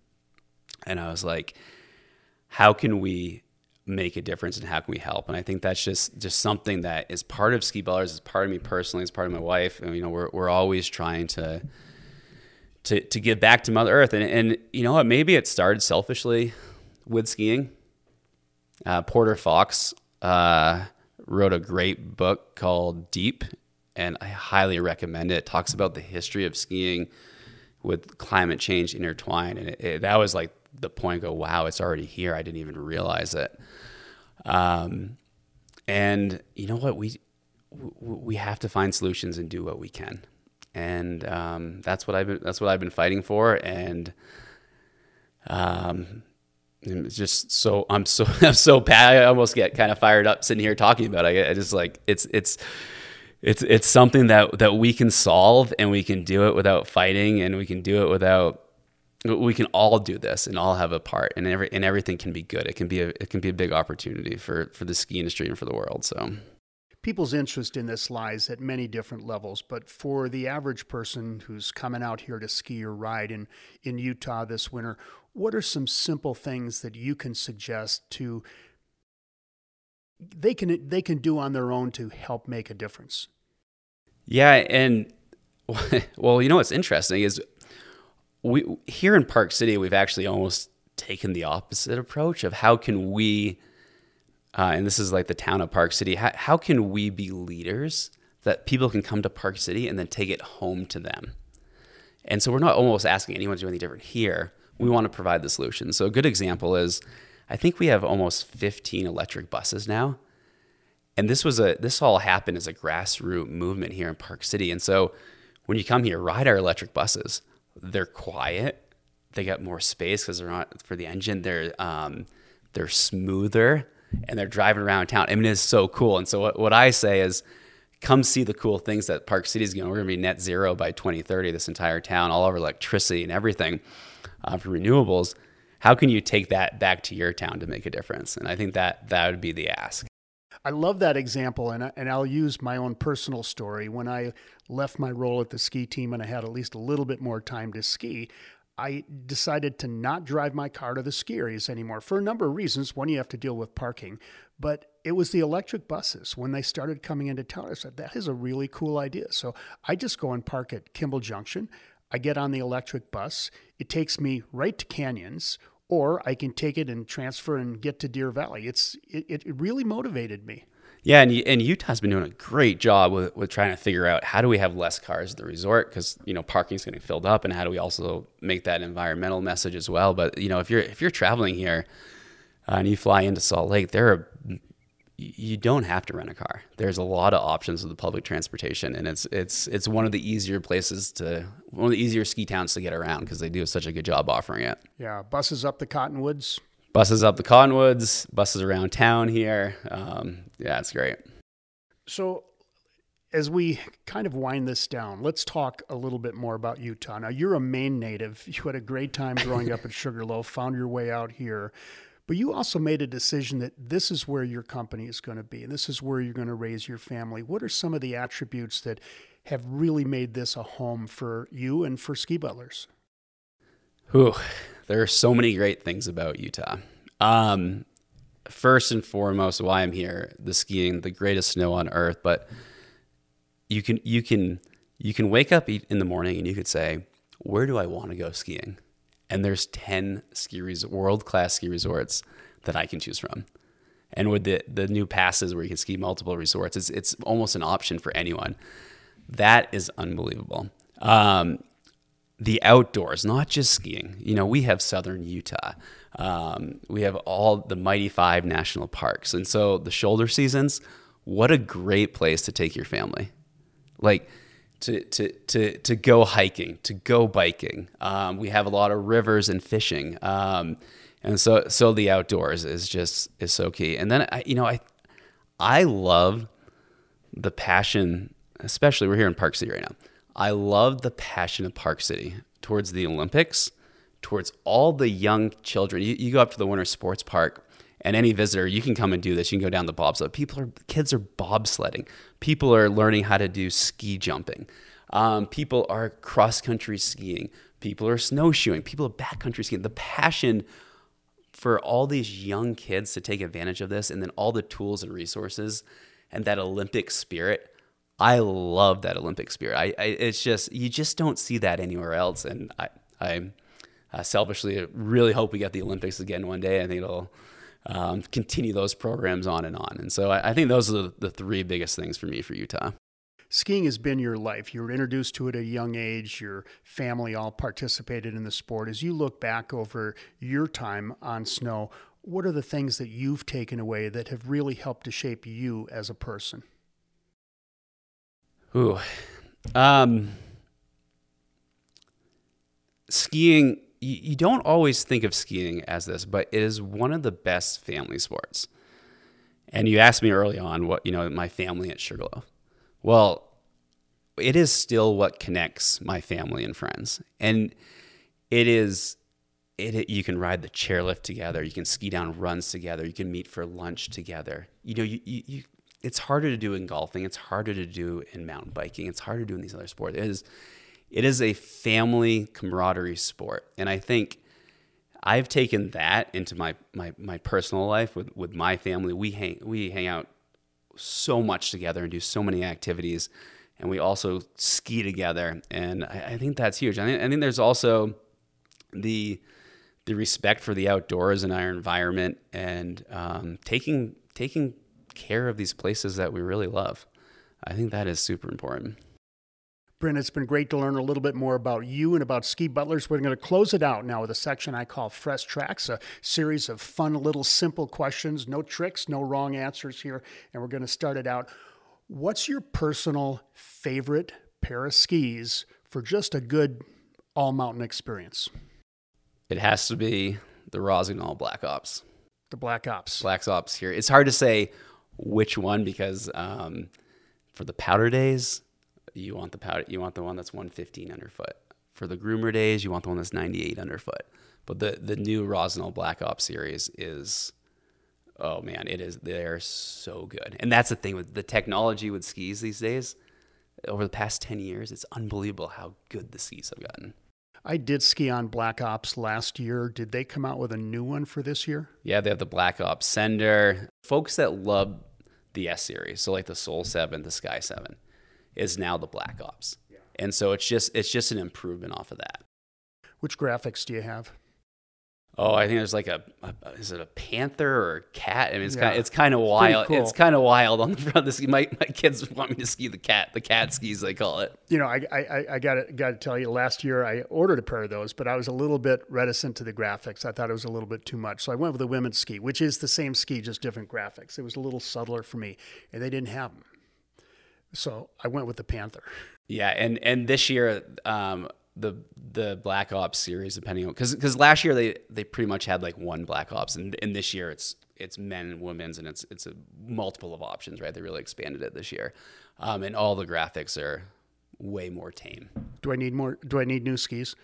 and I was like, how can we make a difference and how can we help? And I think that's just just something that is part of Ski Butlers, is part of me personally, is part of my wife, and you know, we're we're always trying to. To, to give back to Mother Earth. And, and you know what? Maybe it started selfishly with skiing. Uh, Porter Fox uh, wrote a great book called Deep, and I highly recommend it. it talks about the history of skiing with climate change intertwined, and it, it, that was like the point. Go, wow, it's already here. I didn't even realize it. Um, and you know what? We we have to find solutions and do what we can, and um, that's what I've been that's what I've been fighting for, and um, it's just so I'm so I'm so bad. I almost get kind of fired up sitting here talking about it. I just like it's it's it's it's something that that we can solve and we can do it without fighting and we can do it without we can all do this and all have a part and every and everything can be good. It can be a it can be a big opportunity for for the ski industry and for the world. So people's interest in this lies at many different levels, but for the average person who's coming out here to ski or ride in, in Utah this winter, what are some simple things that you can suggest to they can they can do on their own to help make a difference? Yeah, and well, you know what's interesting is we here in Park City we've actually almost taken the opposite approach of how can we uh, and this is like the town of Park City how, how can we be leaders that people can come to Park City and then take it home to them and so we're not almost asking anyone to do anything different here we want to provide the solution. So a good example is I think we have almost 15 electric buses now. And this was a this all happened as a grassroots movement here in Park City. And so when you come here, ride our electric buses. They're quiet. They got more space because they're not for the engine. They're um, they're smoother and they're driving around town. I mean, it's so cool. And so what, what I say is, come see the cool things that Park City is going. We're going to be net zero by 2030. This entire town, all of our electricity and everything uh, for renewables, how can you take that back to your town to make a difference? And I think that that would be the ask. I love that example, and, and I'll use my own personal story. When I left my role at the ski team and I had at least a little bit more time to ski, I decided to not drive my car to the ski areas anymore for a number of reasons. One, you have to deal with parking, but it was the electric buses when they started coming into town. I said, that is a really cool idea. So I just go and park at Kimball Junction. I get on the electric bus. It takes me right to Canyons, or I can take it and transfer and get to Deer Valley. It's it, it really motivated me. Yeah, and, and Utah's been doing a great job with, with trying to figure out how do we have less cars at the resort because you know parking's getting filled up, and how do we also make that environmental message as well. But you know if you're if you're traveling here uh, and you fly into Salt Lake, there are you don't have to rent a car. There's a lot of options with the public transportation, and it's it's it's one of the easier places to one of the easier ski towns to get around because they do such a good job offering it. Yeah, buses up the Cottonwoods, buses up the Cottonwoods, buses around town here. Um, yeah, it's great. So, as we kind of wind this down, let's talk a little bit more about Utah. Now, you're a Maine native. You had a great time growing up at Sugarloaf, found your way out here. But you also made a decision that this is where your company is going to be, and this is where you're going to raise your family. What are some of the attributes that have really made this a home for you and for ski butlers? Whew, there are so many great things about Utah. Um, first and foremost, why I'm here: the skiing, the greatest snow on earth. But you can you can you can wake up in the morning and you could say, "Where do I want to go skiing?" And there's ten ski res- world class ski resorts that I can choose from. And with the the new passes where you can ski multiple resorts, it's it's almost an option for anyone. That is unbelievable. Um, the outdoors, not just skiing. You know, we have southern Utah. Um, we have all the Mighty Five national parks. And so the shoulder seasons, what a great place to take your family. Like, to, to, to, to go hiking, to go biking. Um, we have a lot of rivers and fishing. Um, and so, so the outdoors is just, is so key. And then, I, you know, I, I love the passion, especially we're here in Park City right now. I love the passion of Park City towards the Olympics, towards all the young children. You, you go up to the Winter Sports Park, and any visitor, you can come and do this. You can go down the bobsled. People are kids are bobsledding. People are learning how to do ski jumping. Um, people are cross country skiing. People are snowshoeing. People are backcountry skiing. The passion for all these young kids to take advantage of this, and then all the tools and resources, and that Olympic spirit I love that Olympic spirit. I, I, it's just you just don't see that anywhere else, and I I uh, selfishly really hope we get the Olympics again one day. I think it'll um, continue those programs on and on. And so I, I think those are the, the three biggest things for me for Utah. Skiing has been your life. You were introduced to it at a young age. Your family all participated in the sport. As you look back over your time on snow, what are the things that you've taken away that have really helped to shape you as a person? Ooh. Um, skiing, you, you don't always think of skiing as this, but it is one of the best family sports. And you asked me early on what, you know, my family at Sugarloaf. Well, it is still what connects my family and friends. And it is it, you can ride the chairlift together, you can ski down runs together, you can meet for lunch together. You know, you, you, you it's harder to do in golfing. It's harder to do in mountain biking. It's harder to do in these other sports. It is, it is a family camaraderie sport, and I think I've taken that into my my my personal life with with my family. We hang we hang out so much together and do so many activities, and we also ski together, and I, I think that's huge. I think, I think there's also the the respect for the outdoors and our environment, and um, taking taking care of these places that we really love. I think that is super important. Bryn, it's been great to learn a little bit more about you and about Ski Butlers. We're going to close it out now with a section I call Fresh Tracks, a series of fun, little, simple questions. No tricks, no wrong answers here. And we're going to start it out. What's your personal favorite pair of skis for just a good all mountain experience? It has to be the Rossignol Black Ops. The Black Ops. Black Ops here. It's hard to say which one because um, for the powder days, you want the powder, you want the one that's 115 underfoot. For the groomer days, you want the one that's 98 underfoot. But the the new Rossignol Black Ops series is, oh man, it is. They're so good, and that's the thing with the technology with skis these days. Over the past 10 years, it's unbelievable how good the skis have gotten. I did ski on Black Ops last year. Did they come out with a new one for this year? Yeah, they have the Black Ops Sender. Folks that love the S series, so like the Soul Seven, the Sky Seven, is now the Black Ops, yeah. and so it's just it's just an improvement off of that. Which graphics do you have? Oh, I think there's like a, a, is it a panther or a cat? I mean, it's yeah. kind of, it's kind of wild. Cool. It's kind of wild on the front of the ski. My, my kids want me to ski the cat, the cat skis they call it. You know, I I, I got to got to tell you, last year I ordered a pair of those, but I was a little bit reticent to the graphics. I thought it was a little bit too much, so I went with the women's ski, which is the same ski, just different graphics. It was a little subtler for me, and they didn't have them, so I went with the panther. Yeah, and and this year, um, the the Black Ops series, depending on because because last year they they pretty much had like one Black Ops, and, and this year it's it's men and women's, and it's it's a multiple of options, right? They really expanded it this year, um, and all the graphics are way more tame. Do I need more? Do I need new skis?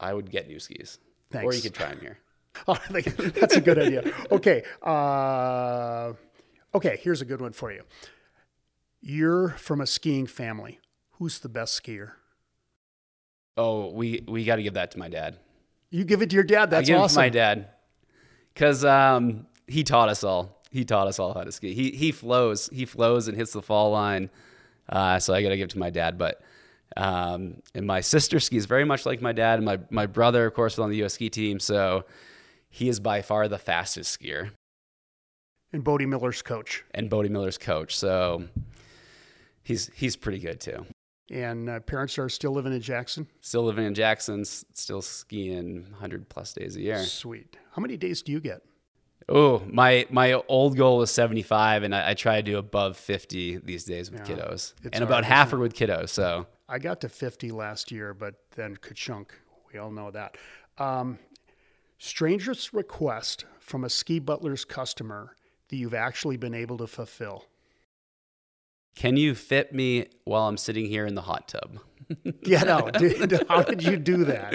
I would get new skis, Thanks. or you could try them here. oh, that's a good idea. Okay, uh, okay. Here's a good one for you. You're from a skiing family. Who's the best skier? Oh, we we got to give that to my dad. You give it to your dad. That's I give awesome. It to my dad, because um, he taught us all. He taught us all how to ski. He he flows. He flows and hits the fall line. Uh, so I got to give it to my dad. But um, and my sister skis very much like my dad. And my my brother, of course, was on the U.S. ski team. So he is by far the fastest skier. And Bode Miller's coach. And Bode Miller's coach. So he's he's pretty good too. And uh, parents are still living in Jackson? Still living in Jackson, still skiing 100 plus days a year. Sweet. How many days do you get? Oh, my my old goal was 75, and I, I try to do above 50 these days with yeah, kiddos. And hard, about half are with kiddos. So I got to 50 last year, but then Kachunk. We all know that. Um, strangest request from a Ski Butlers customer that you've actually been able to fulfill? Can you fit me while I'm sitting here in the hot tub? yeah, no. Dude, how did you do that?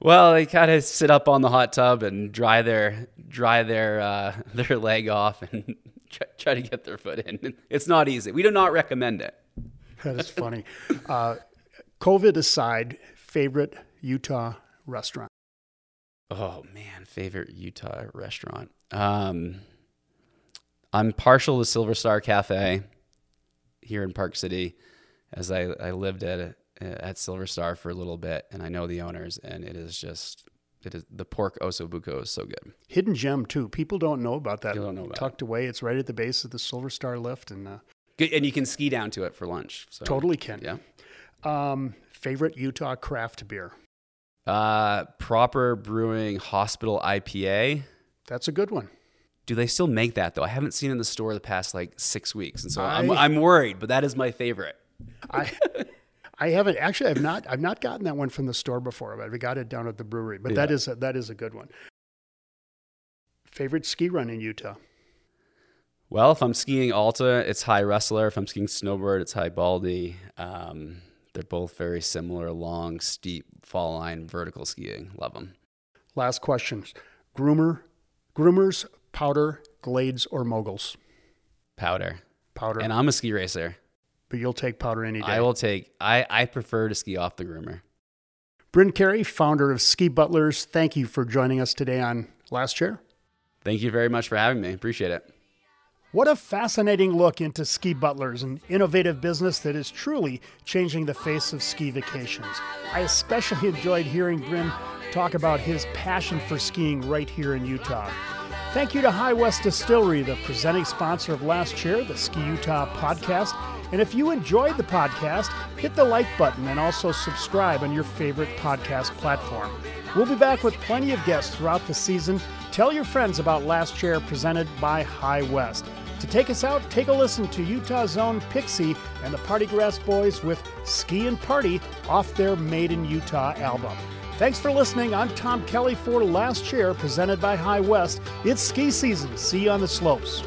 Well, they kind of sit up on the hot tub and dry their dry their uh, their leg off and try, try, to get their foot in. It's not easy. We do not recommend it. That is funny. Uh, COVID aside, favorite Utah restaurant? Oh man, favorite Utah restaurant. Um, I'm partial to Silver Star Cafe here in Park City, as I, I lived at at Silver Star for a little bit, and I know the owners, and it is just it is the pork osso buco is so good. Hidden gem too. People don't know about that. People don't know about Tucked it. away, it's right at the base of the Silver Star lift, and uh, good, and you can ski down to it for lunch. So. Totally can. Yeah. Um, favorite Utah craft beer. Uh, proper Brewing Hospital IPA. That's a good one. Do they still make that though? I haven't seen in the store the past like six weeks, and so I, am I'm, I'm worried. But that is my favorite. I I haven't actually. I've not I've not gotten that one from the store before, but I got it down at the brewery. But yeah. that is a, that is a good one. Favorite ski run in Utah? Well, if I'm skiing Alta, it's High Rustler. If I'm skiing Snowbird, it's High Baldy. Um, they're both very similar, long, steep fall line vertical skiing. Love them. Last questions. Groomer, groomers powder, glades, or moguls? Powder. Powder. And I'm a ski racer. But you'll take powder any day. I will take. I I prefer to ski off the groomer. Bryn Carey, founder of Ski Butlers, thank you for joining us today on Last Chair. Thank you very much for having me. Appreciate it. What a fascinating look into Ski Butlers, an innovative business that is truly changing the face of ski vacations. I especially enjoyed hearing Bryn talk about his passion for skiing right here in Utah. Thank you to High West Distillery, the presenting sponsor of Last Chair, the Ski Utah podcast. And if you enjoyed the podcast, hit the like button and also subscribe on your favorite podcast platform. We'll be back with plenty of guests throughout the season. Tell your friends about Last Chair presented by High West. To take us out, take a listen to Utah's own Pixie and the Party Grass Boys with Ski and Party off their Made in Utah album. Thanks for listening. I'm Tom Kelly for Last Chair, presented by High West. It's ski season. See you on the slopes.